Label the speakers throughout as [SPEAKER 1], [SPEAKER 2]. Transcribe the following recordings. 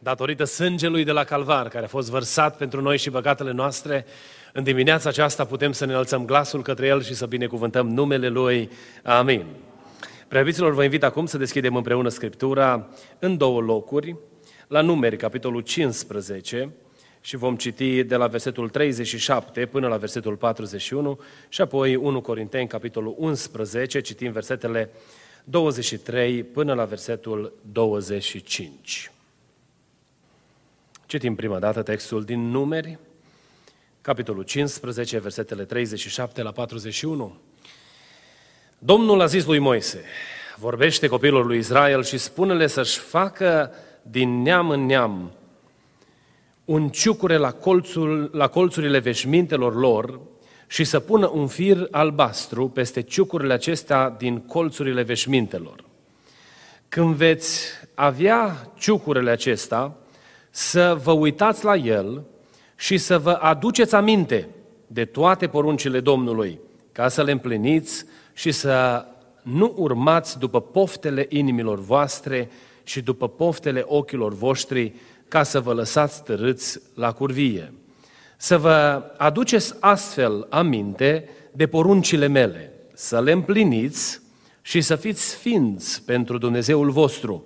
[SPEAKER 1] Datorită sângelui de la Calvar, care a fost vărsat pentru noi și păcatele noastre, în dimineața aceasta putem să ne înălțăm glasul către El și să binecuvântăm numele Lui. Amin. Preaviților, vă invit acum să deschidem împreună Scriptura în două locuri, la numeri, capitolul 15, și vom citi de la versetul 37 până la versetul 41 și apoi 1 Corinteni, capitolul 11, citim versetele 23 până la versetul 25. Citim prima dată textul din Numeri, capitolul 15, versetele 37 la 41. Domnul a zis lui Moise, vorbește copilul lui Israel și spune-le să-și facă din neam în neam un ciucure la, colțul, la colțurile veșmintelor lor și să pună un fir albastru peste ciucurile acestea din colțurile veșmintelor. Când veți avea ciucurile acestea, să vă uitați la el și să vă aduceți aminte de toate poruncile Domnului, ca să le împliniți și să nu urmați după poftele inimilor voastre și după poftele ochilor voștri, ca să vă lăsați târâți la curvie. Să vă aduceți astfel aminte de poruncile mele, să le împliniți și să fiți sfinți pentru Dumnezeul vostru.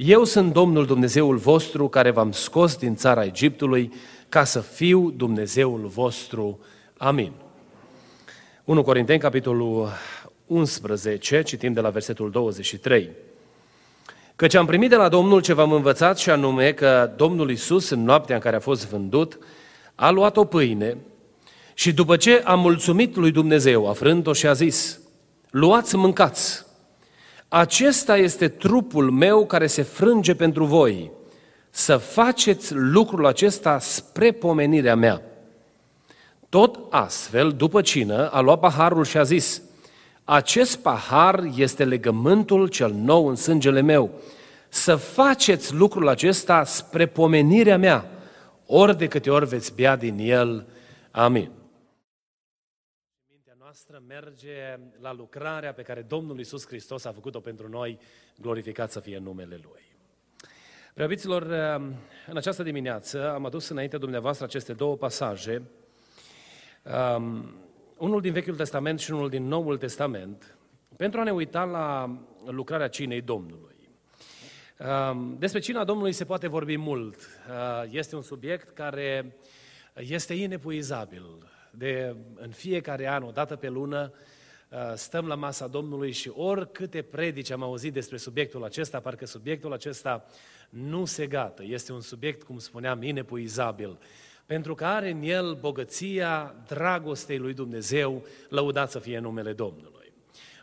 [SPEAKER 1] Eu sunt Domnul Dumnezeul vostru care v-am scos din țara Egiptului ca să fiu Dumnezeul vostru. Amin. 1 Corinteni, capitolul 11, citim de la versetul 23. Căci am primit de la Domnul ce v-am învățat și anume că Domnul Isus, în noaptea în care a fost vândut, a luat o pâine și după ce a mulțumit lui Dumnezeu, a frânt-o și a zis, luați, mâncați, acesta este trupul meu care se frânge pentru voi. Să faceți lucrul acesta spre pomenirea mea. Tot astfel, după cină, a luat paharul și a zis, acest pahar este legământul cel nou în sângele meu. Să faceți lucrul acesta spre pomenirea mea, ori de câte ori veți bea din el. Amin noastră merge la lucrarea pe care Domnul Isus Hristos a făcut-o pentru noi, glorificat să fie numele Lui. Preabiților, în această dimineață am adus înainte dumneavoastră aceste două pasaje, um, unul din Vechiul Testament și unul din Noul Testament, pentru a ne uita la lucrarea cinei Domnului. Um, despre cina Domnului se poate vorbi mult. Uh, este un subiect care este inepuizabil de în fiecare an, o dată pe lună, uh, stăm la masa Domnului și oricâte predici am auzit despre subiectul acesta, parcă subiectul acesta nu se gată. Este un subiect, cum spuneam, inepuizabil, pentru că are în el bogăția dragostei lui Dumnezeu, lăudat să fie numele Domnului.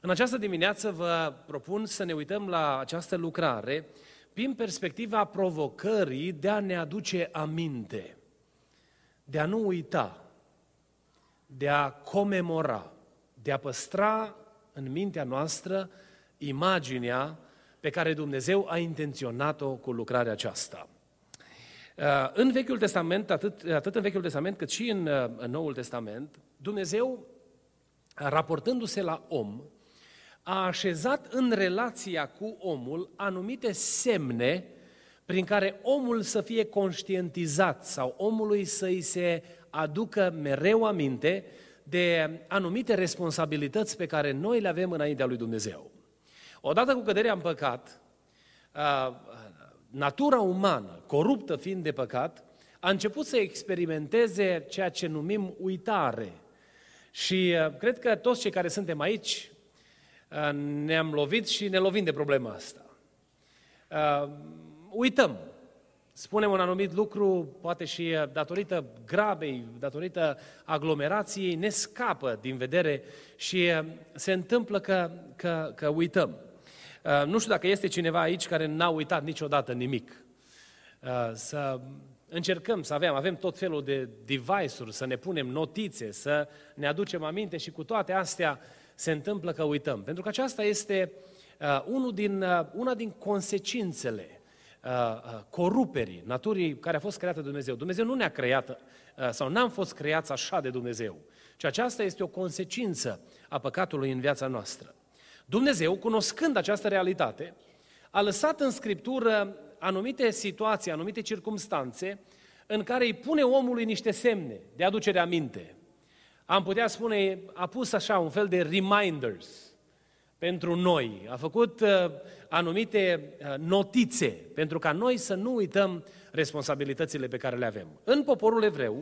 [SPEAKER 1] În această dimineață vă propun să ne uităm la această lucrare prin perspectiva provocării de a ne aduce aminte, de a nu uita, de a comemora, de a păstra în mintea noastră imaginea pe care Dumnezeu a intenționat-o cu lucrarea aceasta. Uh, în Vechiul Testament, atât, atât în Vechiul Testament cât și în, uh, în Noul Testament, Dumnezeu, raportându-se la om, a așezat în relația cu omul anumite semne prin care omul să fie conștientizat sau omului să-i se aducă mereu aminte de anumite responsabilități pe care noi le avem înaintea lui Dumnezeu. Odată cu căderea în păcat, natura umană, coruptă fiind de păcat, a început să experimenteze ceea ce numim uitare. Și cred că toți cei care suntem aici ne-am lovit și ne lovim de problema asta. Uităm spunem un anumit lucru, poate și uh, datorită grabei, datorită aglomerației, ne scapă din vedere și uh, se întâmplă că, că, că uităm. Uh, nu știu dacă este cineva aici care n-a uitat niciodată nimic. să încercăm să avem, avem tot felul de device-uri, să ne punem notițe, să ne aducem aminte și cu toate astea se întâmplă că uităm. Pentru că aceasta este uh, unul din, uh, una din consecințele uh, uh, coruperii naturii care a fost creată de Dumnezeu. Dumnezeu nu ne-a creat uh, sau n-am fost creați așa de Dumnezeu, ci aceasta este o consecință a păcatului în viața noastră. Dumnezeu, cunoscând această realitate, a lăsat în Scriptură anumite situații, anumite circumstanțe în care îi pune omului niște semne de aducere aminte. Am putea spune, a pus așa un fel de reminders pentru noi, a făcut uh, anumite uh, notițe pentru ca noi să nu uităm responsabilitățile pe care le avem. În poporul evreu,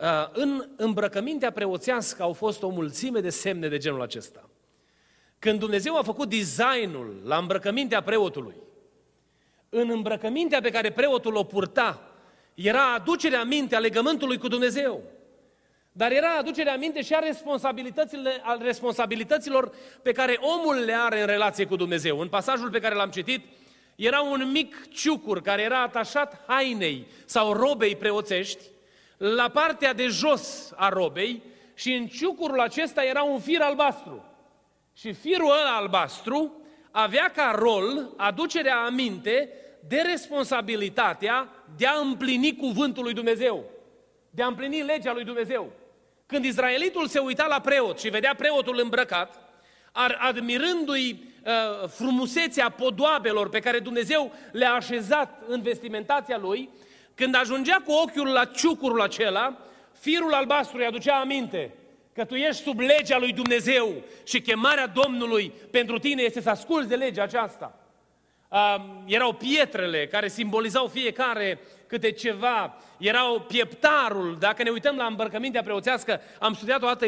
[SPEAKER 1] uh, în îmbrăcămintea preoțească au fost o mulțime de semne de genul acesta. Când Dumnezeu a făcut designul la îmbrăcămintea preotului, în îmbrăcămintea pe care preotul o purta, era aducerea minte a legământului cu Dumnezeu. Dar era aducerea minte și a responsabilitățile, al responsabilităților pe care omul le are în relație cu Dumnezeu. În pasajul pe care l-am citit, era un mic ciucur care era atașat hainei sau robei preoțești, la partea de jos a robei și în ciucurul acesta era un fir albastru. Și firul ăla albastru avea ca rol aducerea aminte de responsabilitatea de a împlini cuvântul lui Dumnezeu, de a împlini legea lui Dumnezeu. Când Israelitul se uita la preot și vedea preotul îmbrăcat, admirându-i uh, frumusețea podoabelor pe care Dumnezeu le-a așezat în vestimentația lui, când ajungea cu ochiul la ciucurul acela, firul albastru îi aducea aminte că tu ești sub legea lui Dumnezeu și chemarea Domnului pentru tine este să asculți de legea aceasta. Um, erau pietrele care simbolizau fiecare câte ceva, erau pieptarul, dacă ne uităm la îmbărcămintea preoțească, am studiat o dată,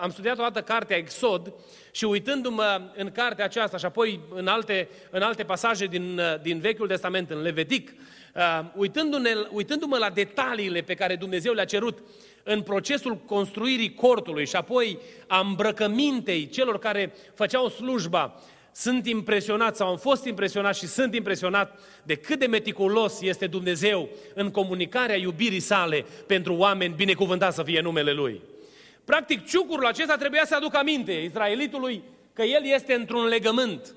[SPEAKER 1] am studiat o dată cartea Exod și uitându-mă în cartea aceasta și apoi în alte, în alte pasaje din, din Vechiul Testament, în Levitic, uh, uitându-ne, uitându-mă la detaliile pe care Dumnezeu le-a cerut în procesul construirii cortului și apoi a îmbrăcămintei celor care făceau slujba, sunt impresionat sau am fost impresionat și sunt impresionat de cât de meticulos este Dumnezeu în comunicarea iubirii sale pentru oameni, binecuvântat să fie numele Lui. Practic, ciucurul acesta trebuia să aducă aminte Israelitului că el este într-un legământ.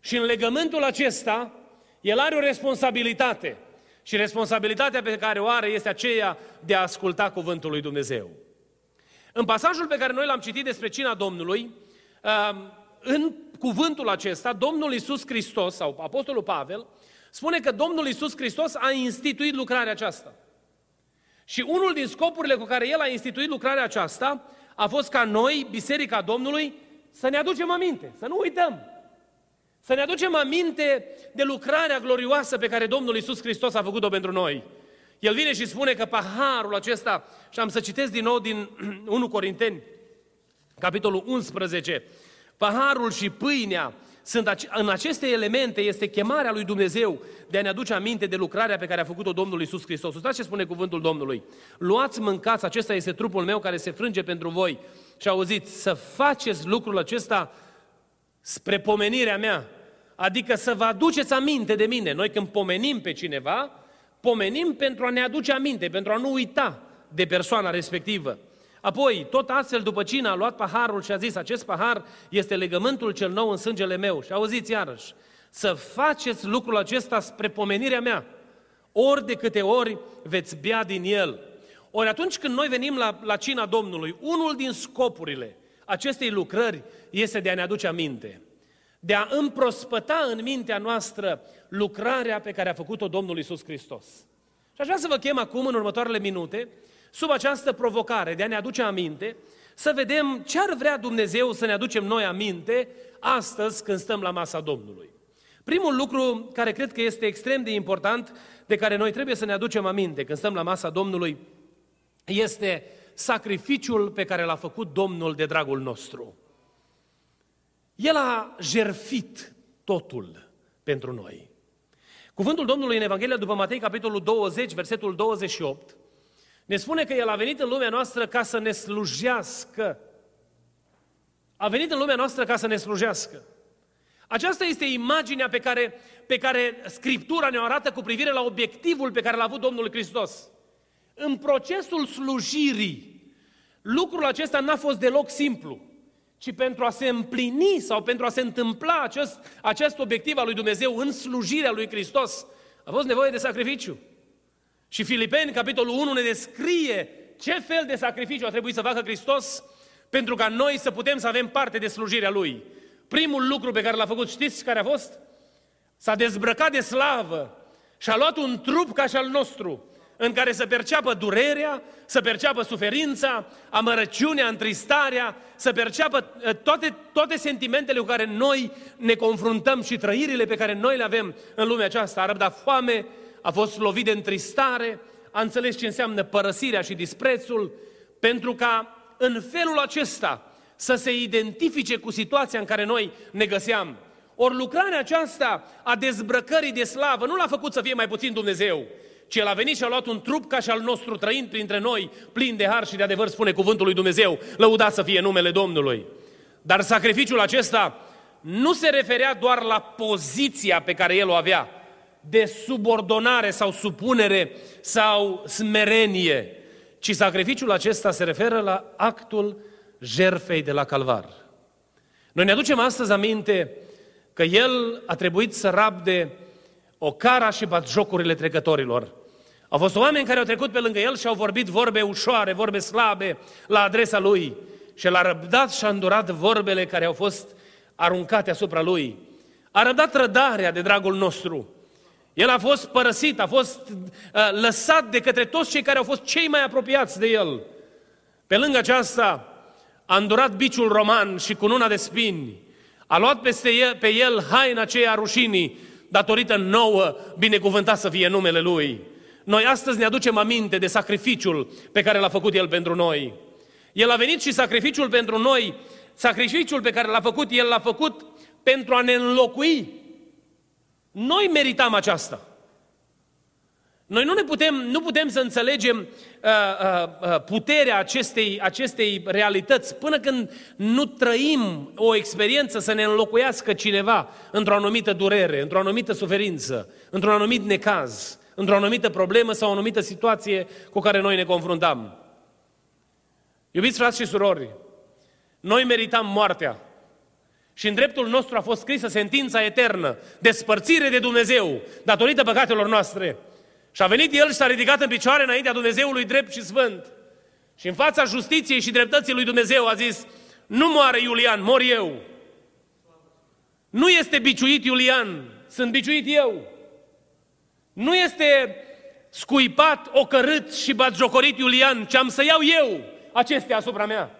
[SPEAKER 1] Și în legământul acesta, el are o responsabilitate. Și responsabilitatea pe care o are este aceea de a asculta cuvântul lui Dumnezeu. În pasajul pe care noi l-am citit despre cina Domnului, um, în cuvântul acesta, Domnul Iisus Hristos, sau Apostolul Pavel, spune că Domnul Iisus Hristos a instituit lucrarea aceasta. Și unul din scopurile cu care El a instituit lucrarea aceasta a fost ca noi, Biserica Domnului, să ne aducem aminte, să nu uităm. Să ne aducem aminte de lucrarea glorioasă pe care Domnul Iisus Hristos a făcut-o pentru noi. El vine și spune că paharul acesta, și am să citesc din nou din 1 Corinteni, capitolul 11, paharul și pâinea, sunt, în aceste elemente este chemarea lui Dumnezeu de a ne aduce aminte de lucrarea pe care a făcut-o Domnul Isus Hristos. Uitați ce spune cuvântul Domnului. Luați, mâncați, acesta este trupul meu care se frânge pentru voi. Și auziți, să faceți lucrul acesta spre pomenirea mea. Adică să vă aduceți aminte de mine. Noi când pomenim pe cineva, pomenim pentru a ne aduce aminte, pentru a nu uita de persoana respectivă. Apoi, tot astfel, după cine a luat paharul și a zis, acest pahar este legământul cel nou în sângele meu. Și auziți iarăși, să faceți lucrul acesta spre pomenirea mea. Ori de câte ori veți bea din el. Ori atunci când noi venim la, la cina Domnului, unul din scopurile acestei lucrări este de a ne aduce aminte, de a împrospăta în mintea noastră lucrarea pe care a făcut-o Domnul Isus Hristos. Și aș vrea să vă chem acum, în următoarele minute, sub această provocare de a ne aduce aminte, să vedem ce ar vrea Dumnezeu să ne aducem noi aminte astăzi când stăm la masa Domnului. Primul lucru care cred că este extrem de important, de care noi trebuie să ne aducem aminte când stăm la masa Domnului, este sacrificiul pe care l-a făcut Domnul de dragul nostru. El a jerfit totul pentru noi. Cuvântul Domnului în Evanghelia după Matei, capitolul 20, versetul 28, ne spune că El a venit în lumea noastră ca să ne slujească. A venit în lumea noastră ca să ne slujească. Aceasta este imaginea pe care, pe care Scriptura ne arată cu privire la obiectivul pe care l-a avut Domnul Hristos. În procesul slujirii, lucrul acesta n-a fost deloc simplu, ci pentru a se împlini sau pentru a se întâmpla acest, acest obiectiv al lui Dumnezeu în slujirea lui Hristos, a fost nevoie de sacrificiu. Și Filipeni, capitolul 1, ne descrie ce fel de sacrificiu a trebuit să facă Hristos pentru ca noi să putem să avem parte de slujirea Lui. Primul lucru pe care l-a făcut, știți care a fost? S-a dezbrăcat de slavă și a luat un trup ca și al nostru, în care să perceapă durerea, să perceapă suferința, amărăciunea, întristarea, să perceapă eh, toate, toate sentimentele cu care noi ne confruntăm și trăirile pe care noi le avem în lumea aceasta. A răbdat foame, a fost lovit de întristare, a înțeles ce înseamnă părăsirea și disprețul, pentru ca în felul acesta să se identifice cu situația în care noi ne găseam. Ori lucrarea aceasta a dezbrăcării de slavă nu l-a făcut să fie mai puțin Dumnezeu, ci El a venit și a luat un trup ca și al nostru trăind printre noi, plin de har și de adevăr, spune cuvântul lui Dumnezeu, lăudat să fie numele Domnului. Dar sacrificiul acesta nu se referea doar la poziția pe care El o avea, de subordonare sau supunere sau smerenie, ci sacrificiul acesta se referă la actul jerfei de la Calvar. Noi ne aducem astăzi aminte că El a trebuit să rabde o cara și jocurile trecătorilor. Au fost oameni care au trecut pe lângă El și au vorbit vorbe ușoare, vorbe slabe la adresa Lui. Și El a răbdat și a îndurat vorbele care au fost aruncate asupra Lui. A răbdat rădarea de dragul nostru. El a fost părăsit, a fost uh, lăsat de către toți cei care au fost cei mai apropiați de el. Pe lângă aceasta, a îndurat biciul roman și cu una de spini. A luat peste el, pe el haina aceea rușinii, datorită nouă, binecuvântat să fie numele Lui. Noi astăzi ne aducem aminte de sacrificiul pe care l-a făcut El pentru noi. El a venit și sacrificiul pentru noi, sacrificiul pe care l-a făcut, El l-a făcut pentru a ne înlocui noi meritam aceasta. Noi nu, ne putem, nu putem să înțelegem uh, uh, uh, puterea acestei, acestei realități până când nu trăim o experiență să ne înlocuiască cineva într-o anumită durere, într-o anumită suferință, într-un anumit necaz, într-o anumită problemă sau o anumită situație cu care noi ne confruntam. Iubiți frați și surori, noi meritam moartea, și în dreptul nostru a fost scrisă sentința eternă, despărțire de Dumnezeu, datorită păcatelor noastre. Și a venit El și s-a ridicat în picioare înaintea Dumnezeului drept și sfânt. Și în fața justiției și dreptății lui Dumnezeu a zis, nu moare Iulian, mor eu. Nu este biciuit Iulian, sunt biciuit eu. Nu este scuipat, ocărât și batjocorit Iulian, ce am să iau eu acestea asupra mea.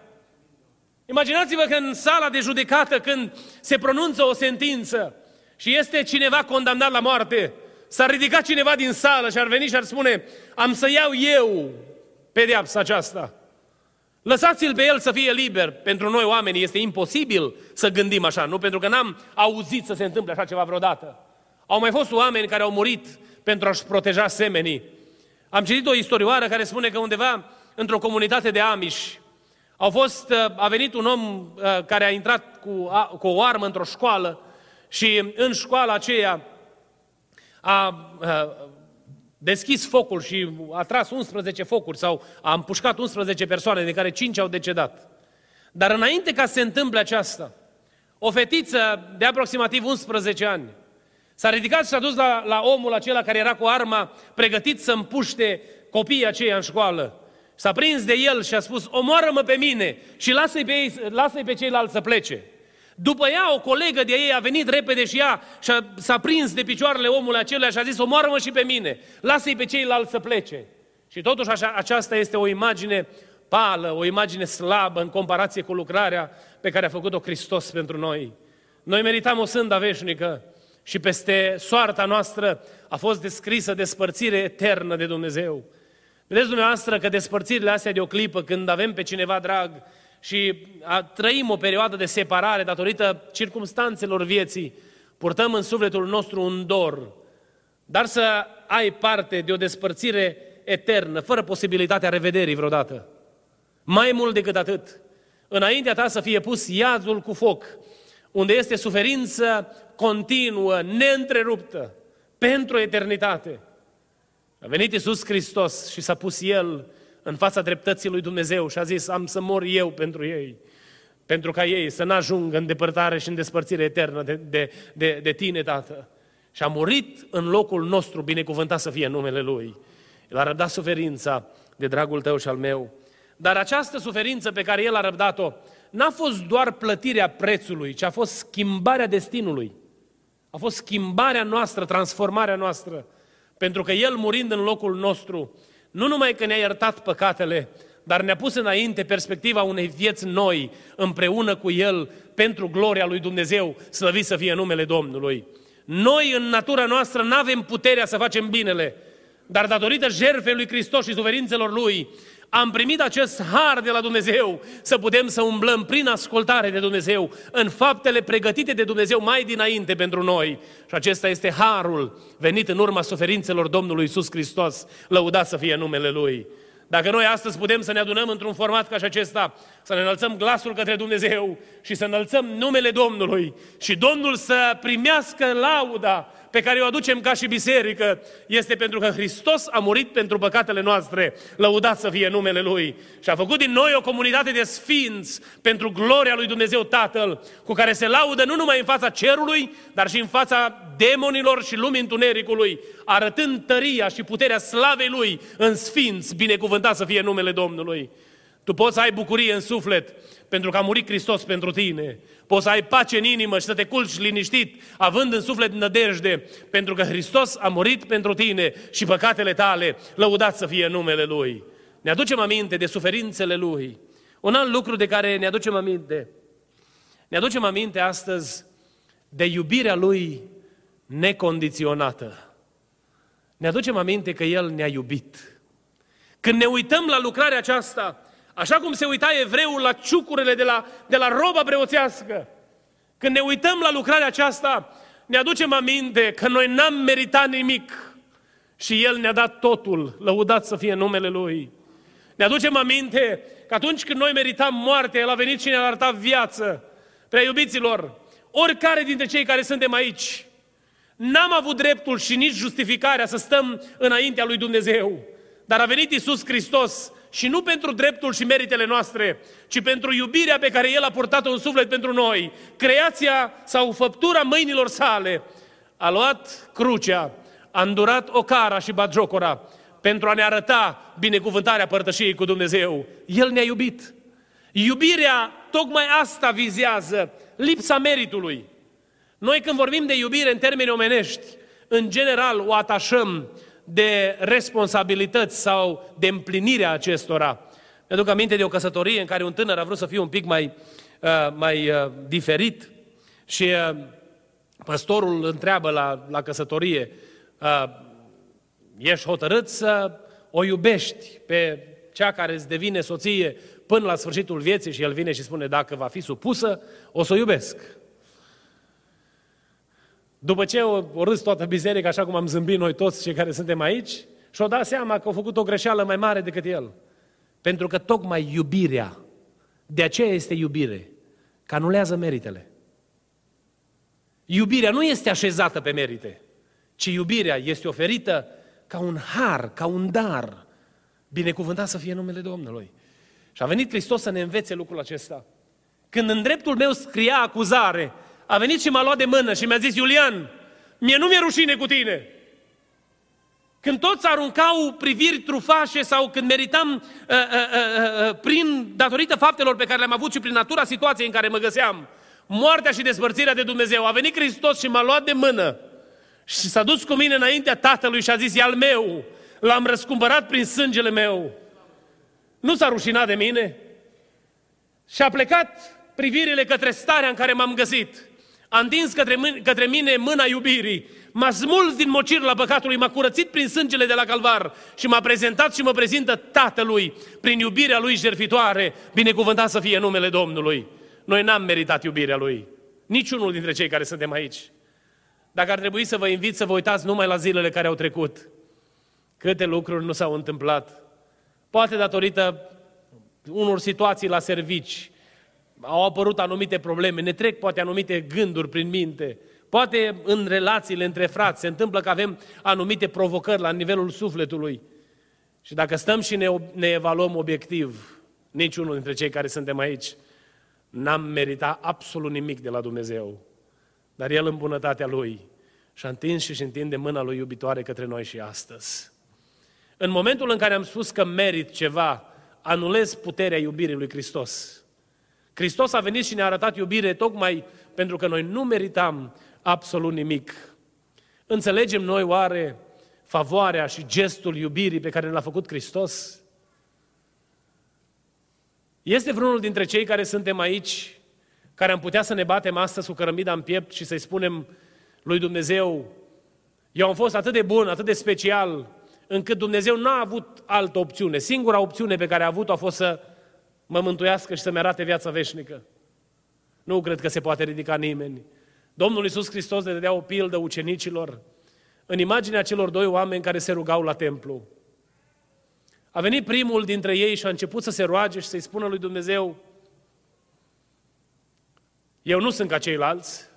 [SPEAKER 1] Imaginați-vă că în sala de judecată, când se pronunță o sentință și este cineva condamnat la moarte, s-ar ridica cineva din sală și ar veni și ar spune, am să iau eu pedeapsa aceasta. Lăsați-l pe el să fie liber. Pentru noi oamenii este imposibil să gândim așa, nu? Pentru că n-am auzit să se întâmple așa ceva vreodată. Au mai fost oameni care au murit pentru a-și proteja semenii. Am citit o istorioară care spune că undeva într-o comunitate de amiși, au fost, uh, a venit un om uh, care a intrat cu, cu o armă într-o școală și în școala aceea a, a deschis focul și a tras 11 focuri sau a împușcat 11 persoane, de care 5 au decedat. Dar înainte ca să se întâmple aceasta, o fetiță de aproximativ 11 ani s-a ridicat și s-a dus la, la omul acela care era cu arma pregătit să împuște copiii aceia în școală S-a prins de el și a spus, omoară-mă pe mine și lasă-i pe, ei, lasă pe ceilalți să plece. După ea, o colegă de ei a venit repede și ea și a, s-a prins de picioarele omului acelea și a zis, omoară-mă și pe mine, lasă-i pe ceilalți să plece. Și totuși așa, aceasta este o imagine pală, o imagine slabă în comparație cu lucrarea pe care a făcut-o Hristos pentru noi. Noi meritam o sânda veșnică și peste soarta noastră a fost descrisă despărțire eternă de Dumnezeu. Vedeți dumneavoastră că despărțirile astea de o clipă, când avem pe cineva drag și trăim o perioadă de separare datorită circumstanțelor vieții, purtăm în sufletul nostru un dor, dar să ai parte de o despărțire eternă, fără posibilitatea revederii vreodată. Mai mult decât atât, înaintea ta să fie pus iazul cu foc, unde este suferință continuă, neîntreruptă, pentru eternitate. A venit Iisus Hristos și s-a pus El în fața dreptății lui Dumnezeu și a zis, am să mor eu pentru ei, pentru ca ei să n-ajungă în depărtare și în despărțire eternă de, de, de, de tine, Tată. Și a murit în locul nostru, binecuvântat să fie numele Lui. El a răbdat suferința de dragul tău și al meu. Dar această suferință pe care El a răbdat-o n-a fost doar plătirea prețului, ci a fost schimbarea destinului. A fost schimbarea noastră, transformarea noastră. Pentru că El, murind în locul nostru, nu numai că ne-a iertat păcatele, dar ne-a pus înainte perspectiva unei vieți noi, împreună cu El, pentru gloria lui Dumnezeu, slăvit să fie numele Domnului. Noi, în natura noastră, nu avem puterea să facem binele, dar datorită jertfei lui Hristos și suferințelor Lui, am primit acest har de la Dumnezeu să putem să umblăm prin ascultare de Dumnezeu în faptele pregătite de Dumnezeu mai dinainte pentru noi. Și acesta este harul venit în urma suferințelor Domnului Isus Hristos. Lăudat să fie numele Lui. Dacă noi astăzi putem să ne adunăm într-un format ca și acesta, să ne înălțăm glasul către Dumnezeu și să înălțăm numele Domnului și Domnul să primească lauda pe care o aducem ca și biserică este pentru că Hristos a murit pentru păcatele noastre, lăudat să fie numele Lui. Și a făcut din noi o comunitate de sfinți pentru gloria lui Dumnezeu Tatăl, cu care se laudă nu numai în fața cerului, dar și în fața demonilor și lumii întunericului, arătând tăria și puterea slavei Lui în sfinți, binecuvântat să fie numele Domnului. Tu poți să ai bucurie în suflet pentru că a murit Hristos pentru tine. Poți să ai pace în inimă și să te culci liniștit, având în suflet nădejde, pentru că Hristos a murit pentru tine și păcatele tale, lăudat să fie numele Lui. Ne aducem aminte de suferințele Lui. Un alt lucru de care ne aducem aminte, ne aducem aminte astăzi de iubirea Lui necondiționată. Ne aducem aminte că El ne-a iubit. Când ne uităm la lucrarea aceasta, Așa cum se uita evreul la ciucurile de la, de la roba preoțească. Când ne uităm la lucrarea aceasta, ne aducem aminte că noi n-am meritat nimic și El ne-a dat totul, lăudat să fie numele Lui. Ne aducem aminte că atunci când noi meritam moarte, El a venit și ne-a arătat viață. Prea iubiților, oricare dintre cei care suntem aici, n-am avut dreptul și nici justificarea să stăm înaintea lui Dumnezeu. Dar a venit Isus Hristos și nu pentru dreptul și meritele noastre, ci pentru iubirea pe care El a purtat-o în suflet pentru noi. Creația sau făptura mâinilor sale a luat crucea, a îndurat ocara și bagiocora pentru a ne arăta binecuvântarea părtășiei cu Dumnezeu. El ne-a iubit. Iubirea tocmai asta vizează, lipsa meritului. Noi când vorbim de iubire în termeni omenești, în general o atașăm de responsabilități sau de împlinirea acestora. Mi-aduc aminte de o căsătorie în care un tânăr a vrut să fie un pic mai, uh, mai uh, diferit și uh, păstorul îl întreabă la, la căsătorie, uh, ești hotărât să o iubești pe cea care îți devine soție până la sfârșitul vieții și el vine și spune dacă va fi supusă, o să o iubesc. După ce o, o râs toată biserica, așa cum am zâmbit noi toți cei care suntem aici, și-o dat seama că au făcut o greșeală mai mare decât el. Pentru că tocmai iubirea, de aceea este iubire, că anulează meritele. Iubirea nu este așezată pe merite, ci iubirea este oferită ca un har, ca un dar. Binecuvântat să fie numele Domnului. Și a venit Hristos să ne învețe lucrul acesta. Când în dreptul meu scria acuzare, a venit și m-a luat de mână și mi-a zis, Iulian, mie nu mi-e rușine cu tine. Când toți aruncau priviri trufașe sau când meritam uh, uh, uh, uh, prin datorită faptelor pe care le-am avut și prin natura situației în care mă găseam, moartea și despărțirea de Dumnezeu, a venit Hristos și m-a luat de mână și s-a dus cu mine înaintea Tatălui și a zis, e al meu, l-am răscumpărat prin sângele meu. Nu s-a rușinat de mine și a plecat privirile către starea în care m-am găsit a întins către, mâine, către mine mâna iubirii, m-a smuls din la păcatului, m-a curățit prin sângele de la calvar și m-a prezentat și mă prezintă Tatălui prin iubirea Lui jertfitoare, binecuvântat să fie numele Domnului. Noi n-am meritat iubirea Lui, niciunul dintre cei care suntem aici. Dacă ar trebui să vă invit să vă uitați numai la zilele care au trecut, câte lucruri nu s-au întâmplat, poate datorită unor situații la servici, au apărut anumite probleme, ne trec poate anumite gânduri prin minte, poate în relațiile între frați se întâmplă că avem anumite provocări la nivelul sufletului. Și dacă stăm și ne, ne evaluăm obiectiv, niciunul dintre cei care suntem aici, n-am meritat absolut nimic de la Dumnezeu. Dar El în bunătatea Lui și-a întins și-și întinde mâna Lui iubitoare către noi și astăzi. În momentul în care am spus că merit ceva, anulez puterea iubirii lui Hristos. Hristos a venit și ne-a arătat iubire tocmai pentru că noi nu meritam absolut nimic. Înțelegem noi oare favoarea și gestul iubirii pe care l-a făcut Hristos? Este vreunul dintre cei care suntem aici, care am putea să ne batem astăzi cu cărămida în piept și să-i spunem lui Dumnezeu, eu am fost atât de bun, atât de special, încât Dumnezeu n-a avut altă opțiune. Singura opțiune pe care a avut-o a fost să mă mântuiască și să-mi arate viața veșnică. Nu cred că se poate ridica nimeni. Domnul Iisus Hristos le dădea o pildă ucenicilor în imaginea celor doi oameni care se rugau la templu. A venit primul dintre ei și a început să se roage și să-i spună lui Dumnezeu, eu nu sunt ca ceilalți,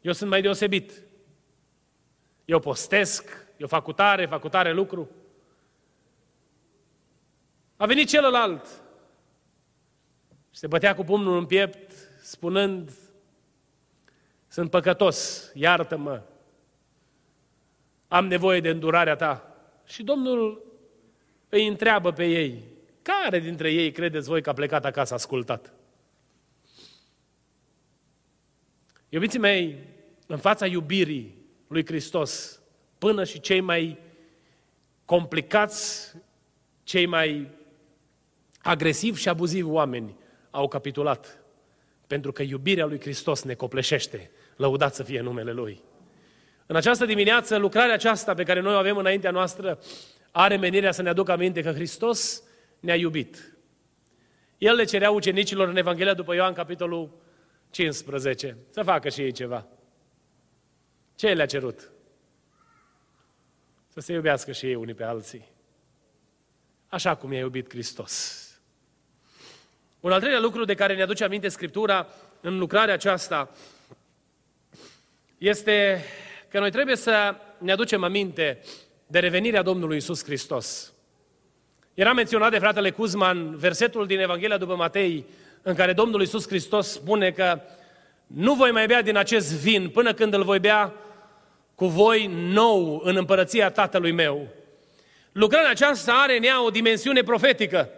[SPEAKER 1] eu sunt mai deosebit. Eu postesc, eu fac cutare, fac cutare lucru. A venit celălalt și se bătea cu pumnul în piept, spunând, sunt păcătos, iartă-mă, am nevoie de îndurarea ta. Și Domnul îi întreabă pe ei, care dintre ei credeți voi că a plecat acasă ascultat? Iubiții mei, în fața iubirii lui Hristos, până și cei mai complicați, cei mai agresivi și abuzivi oameni au capitulat. Pentru că iubirea lui Hristos ne copleșește. Lăudat să fie numele Lui. În această dimineață, lucrarea aceasta pe care noi o avem înaintea noastră are menirea să ne aducă aminte că Hristos ne-a iubit. El le cerea ucenicilor în Evanghelia după Ioan, capitolul 15, să facă și ei ceva. Ce le-a cerut? Să se iubească și ei unii pe alții. Așa cum i-a iubit Hristos. Un al treilea lucru de care ne aduce aminte Scriptura în lucrarea aceasta este că noi trebuie să ne aducem aminte de revenirea Domnului Isus Hristos. Era menționat de fratele Cuzman versetul din Evanghelia după Matei, în care Domnul Isus Hristos spune că nu voi mai bea din acest vin până când îl voi bea cu voi nou în împărăția Tatălui meu. Lucrarea aceasta are în ea o dimensiune profetică.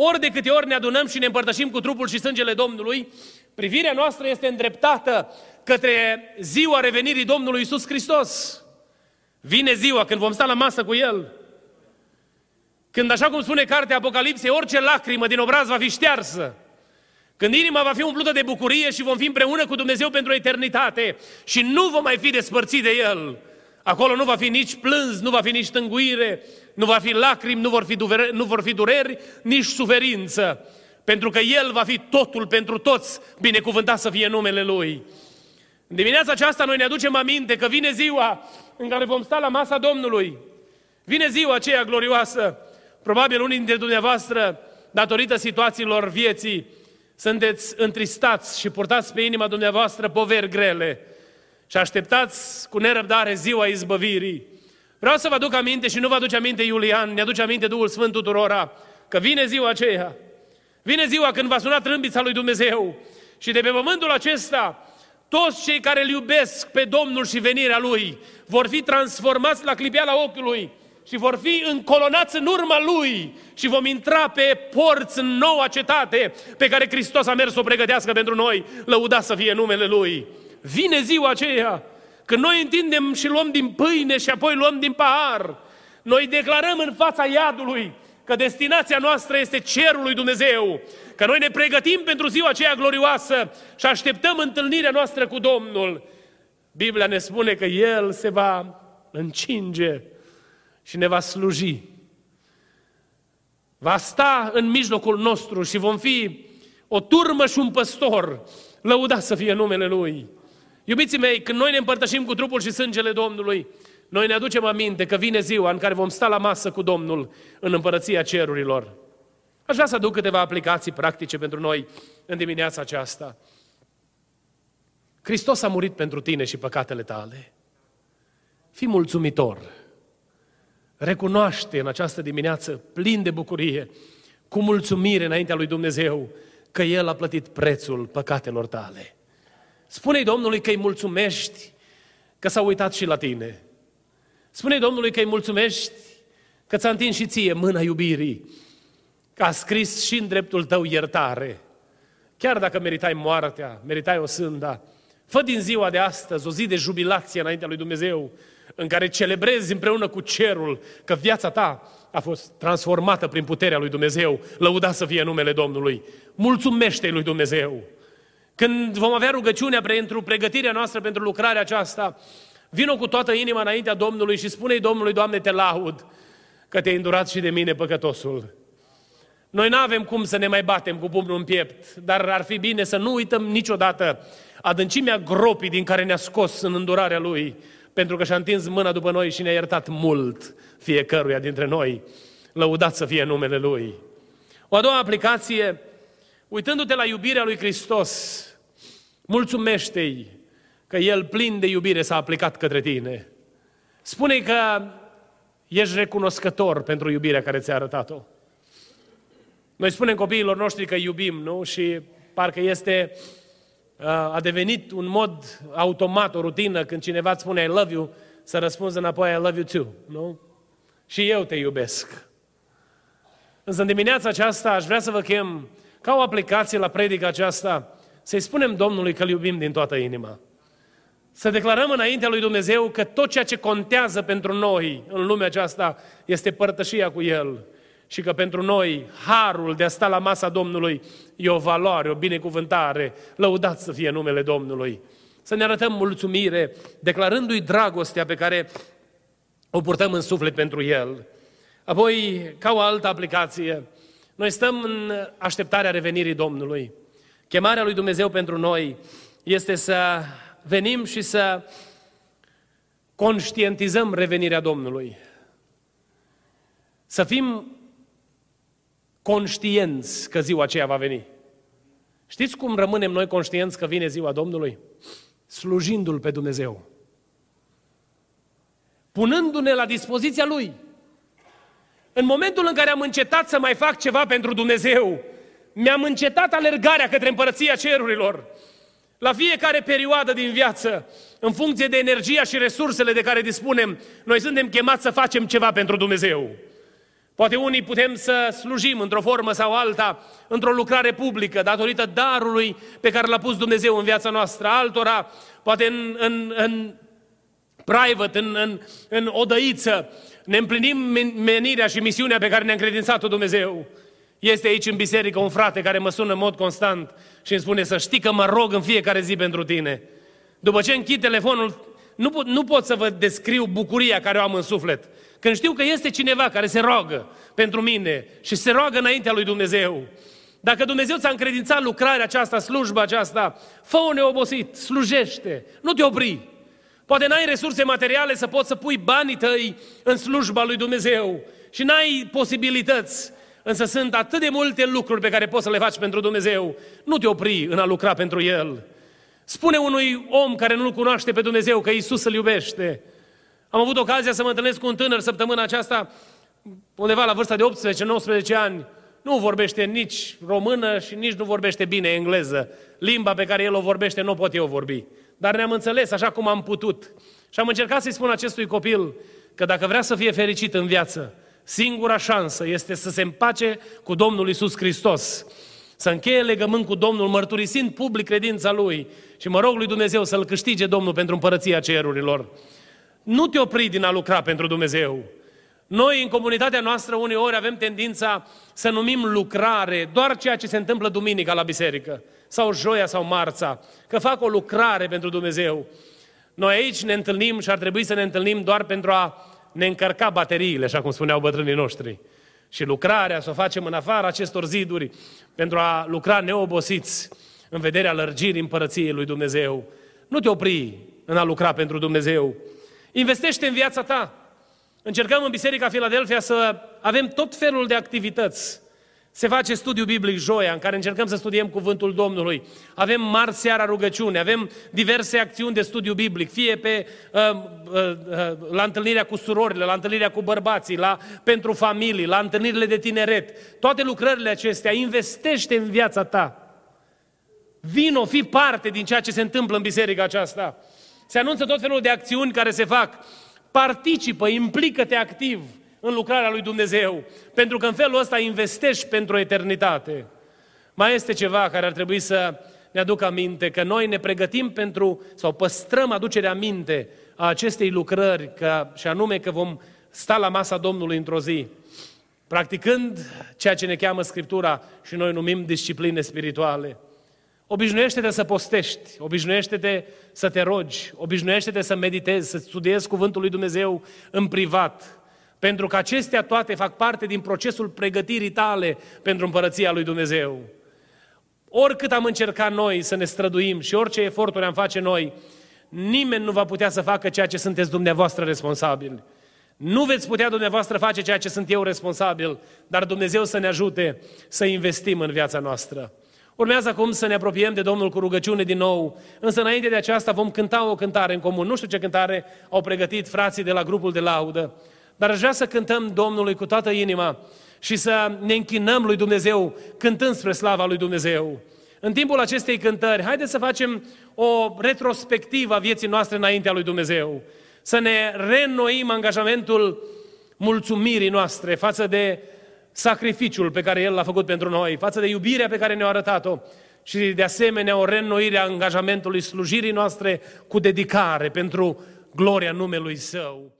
[SPEAKER 1] Ori de câte ori ne adunăm și ne împărtășim cu trupul și sângele Domnului, privirea noastră este îndreptată către ziua revenirii Domnului Isus Hristos. Vine ziua când vom sta la masă cu El. Când, așa cum spune cartea Apocalipsei, orice lacrimă din obraz va fi ștearsă. Când inima va fi umplută de bucurie și vom fi împreună cu Dumnezeu pentru eternitate și nu vom mai fi despărțiți de El. Acolo nu va fi nici plâns, nu va fi nici tânguire, nu va fi lacrimi, nu vor fi, dureri, nu vor fi dureri, nici suferință. Pentru că El va fi totul pentru toți, binecuvântat să fie numele Lui. În dimineața aceasta noi ne aducem aminte că vine ziua în care vom sta la masa Domnului. Vine ziua aceea glorioasă. Probabil unii dintre dumneavoastră, datorită situațiilor vieții, sunteți întristați și purtați pe inima dumneavoastră poveri grele și așteptați cu nerăbdare ziua izbăvirii. Vreau să vă aduc aminte și nu vă aduce aminte Iulian, ne aduce aminte Duhul Sfânt tuturora, că vine ziua aceea. Vine ziua când va suna trâmbița lui Dumnezeu și de pe pământul acesta toți cei care îl iubesc pe Domnul și venirea Lui vor fi transformați la clipeala ochiului și vor fi încolonați în urma Lui și vom intra pe porți în noua cetate pe care Hristos a mers să o pregătească pentru noi, lăuda să fie numele Lui. Vine ziua aceea când noi întindem și luăm din pâine și apoi luăm din pahar. Noi declarăm în fața iadului că destinația noastră este cerul lui Dumnezeu, că noi ne pregătim pentru ziua aceea glorioasă și așteptăm întâlnirea noastră cu Domnul. Biblia ne spune că El se va încinge și ne va sluji. Va sta în mijlocul nostru și vom fi o turmă și un păstor. Lăudați să fie numele Lui. Iubiții mei, când noi ne împărtășim cu trupul și sângele Domnului, noi ne aducem aminte că vine ziua în care vom sta la masă cu Domnul în împărăția cerurilor. Aș vrea să aduc câteva aplicații practice pentru noi în dimineața aceasta. Hristos a murit pentru tine și păcatele tale. Fii mulțumitor. Recunoaște în această dimineață, plin de bucurie, cu mulțumire înaintea lui Dumnezeu, că El a plătit prețul păcatelor tale. Spune-i Domnului că îi mulțumești că s-a uitat și la tine. Spune-i Domnului că îi mulțumești că ți-a întins și ție mâna iubirii, că a scris și în dreptul tău iertare. Chiar dacă meritai moartea, meritai o sânda, fă din ziua de astăzi o zi de jubilație înaintea lui Dumnezeu, în care celebrezi împreună cu cerul că viața ta a fost transformată prin puterea lui Dumnezeu. Lăuda să fie numele Domnului. Mulțumește lui Dumnezeu. Când vom avea rugăciunea pentru pregătirea noastră pentru lucrarea aceasta, vină cu toată inima înaintea Domnului și spune-i Domnului, Doamne, te laud că te-ai îndurat și de mine păcătosul. Noi nu avem cum să ne mai batem cu pumnul în piept, dar ar fi bine să nu uităm niciodată adâncimea gropii din care ne-a scos în îndurarea Lui, pentru că și-a întins mâna după noi și ne-a iertat mult fiecăruia dintre noi. Lăudat să fie numele Lui. O a doua aplicație, uitându-te la iubirea lui Hristos, mulțumește-i că El plin de iubire s-a aplicat către tine. Spune că ești recunoscător pentru iubirea care ți-a arătat-o. Noi spunem copiilor noștri că iubim, nu? Și parcă este, a devenit un mod automat, o rutină, când cineva îți spune I love you, să răspunzi înapoi I love you too, nu? Și eu te iubesc. Însă în dimineața aceasta aș vrea să vă chem ca o aplicație la predica aceasta, să-i spunem Domnului că îl iubim din toată inima. Să declarăm înaintea lui Dumnezeu că tot ceea ce contează pentru noi în lumea aceasta este părtășia cu El și că pentru noi harul de a sta la masa Domnului e o valoare, o binecuvântare. Lăudați să fie numele Domnului. Să ne arătăm mulțumire, declarându-i dragostea pe care o purtăm în suflet pentru El. Apoi, ca o altă aplicație, noi stăm în așteptarea revenirii Domnului. Chemarea lui Dumnezeu pentru noi este să venim și să conștientizăm revenirea Domnului. Să fim conștienți că ziua aceea va veni. Știți cum rămânem noi conștienți că vine ziua Domnului? Slujindu-L pe Dumnezeu. Punându-ne la dispoziția Lui. În momentul în care am încetat să mai fac ceva pentru Dumnezeu, mi-am încetat alergarea către împărăția cerurilor. La fiecare perioadă din viață, în funcție de energia și resursele de care dispunem, noi suntem chemați să facem ceva pentru Dumnezeu. Poate unii putem să slujim într-o formă sau alta, într-o lucrare publică, datorită darului pe care l-a pus Dumnezeu în viața noastră. Altora, poate în, în, în private, în, în, în odăiță, ne împlinim menirea și misiunea pe care ne-a încredințat-o Dumnezeu. Este aici în biserică un frate care mă sună în mod constant și îmi spune să știi că mă rog în fiecare zi pentru tine. După ce închid telefonul, nu pot, nu pot să vă descriu bucuria care o am în suflet. Când știu că este cineva care se roagă pentru mine și se roagă înaintea lui Dumnezeu. Dacă Dumnezeu ți-a încredințat lucrarea aceasta, slujba aceasta, fă-o neobosit, slujește, nu te opri. Poate n-ai resurse materiale să poți să pui banii tăi în slujba lui Dumnezeu și n-ai posibilități, însă sunt atât de multe lucruri pe care poți să le faci pentru Dumnezeu. Nu te opri în a lucra pentru El. Spune unui om care nu-L cunoaște pe Dumnezeu că Isus îl iubește. Am avut ocazia să mă întâlnesc cu un tânăr săptămâna aceasta, undeva la vârsta de 18-19 ani. Nu vorbește nici română și nici nu vorbește bine engleză. Limba pe care el o vorbește nu pot eu vorbi. Dar ne-am înțeles așa cum am putut. Și am încercat să-i spun acestui copil că dacă vrea să fie fericit în viață, singura șansă este să se împace cu Domnul Isus Hristos. Să încheie legământ cu Domnul, mărturisind public credința Lui. Și mă rog lui Dumnezeu să-L câștige Domnul pentru împărăția cerurilor. Nu te opri din a lucra pentru Dumnezeu. Noi, în comunitatea noastră, uneori avem tendința să numim lucrare doar ceea ce se întâmplă duminica la biserică, sau joia sau marța, că fac o lucrare pentru Dumnezeu. Noi aici ne întâlnim și ar trebui să ne întâlnim doar pentru a ne încărca bateriile, așa cum spuneau bătrânii noștri. Și lucrarea să o facem în afara acestor ziduri, pentru a lucra neobosiți în vederea lărgirii împărăției lui Dumnezeu. Nu te opri în a lucra pentru Dumnezeu. Investește în viața ta. Încercăm în Biserica Filadelfia să avem tot felul de activități. Se face studiu biblic joia, în care încercăm să studiem cuvântul Domnului. Avem marți seara rugăciune, avem diverse acțiuni de studiu biblic, fie pe, uh, uh, uh, la întâlnirea cu surorile, la întâlnirea cu bărbații, la, pentru familii, la întâlnirile de tineret. Toate lucrările acestea investește în viața ta. Vino, fi parte din ceea ce se întâmplă în biserica aceasta. Se anunță tot felul de acțiuni care se fac. Participă, implică-te activ în lucrarea lui Dumnezeu, pentru că în felul ăsta investești pentru eternitate. Mai este ceva care ar trebui să ne aducă aminte, că noi ne pregătim pentru, sau păstrăm aducerea aminte a acestei lucrări, că, și anume că vom sta la masa Domnului într-o zi, practicând ceea ce ne cheamă Scriptura și noi numim discipline spirituale. Obișnuiește-te să postești, obișnuiește-te să te rogi, obișnuiește-te să meditezi, să studiezi Cuvântul lui Dumnezeu în privat, pentru că acestea toate fac parte din procesul pregătirii tale pentru împărăția lui Dumnezeu. Oricât am încercat noi să ne străduim și orice eforturi am face noi, nimeni nu va putea să facă ceea ce sunteți dumneavoastră responsabili. Nu veți putea dumneavoastră face ceea ce sunt eu responsabil, dar Dumnezeu să ne ajute să investim în viața noastră. Urmează acum să ne apropiem de Domnul cu rugăciune din nou, însă înainte de aceasta vom cânta o cântare în comun. Nu știu ce cântare au pregătit frații de la grupul de laudă. Dar aș vrea să cântăm Domnului cu toată inima și să ne închinăm lui Dumnezeu cântând spre slava lui Dumnezeu. În timpul acestei cântări, haideți să facem o retrospectivă a vieții noastre înaintea lui Dumnezeu. Să ne reînnoim angajamentul mulțumirii noastre față de sacrificiul pe care El l-a făcut pentru noi, față de iubirea pe care ne-a arătat-o și de asemenea o reînnoire a angajamentului slujirii noastre cu dedicare pentru gloria numelui Său.